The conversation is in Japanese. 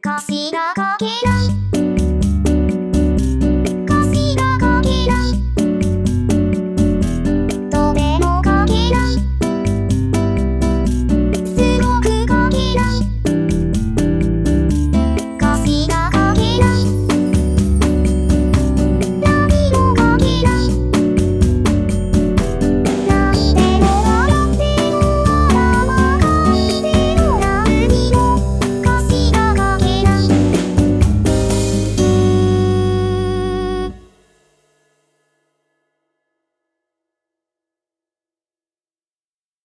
かしらかけない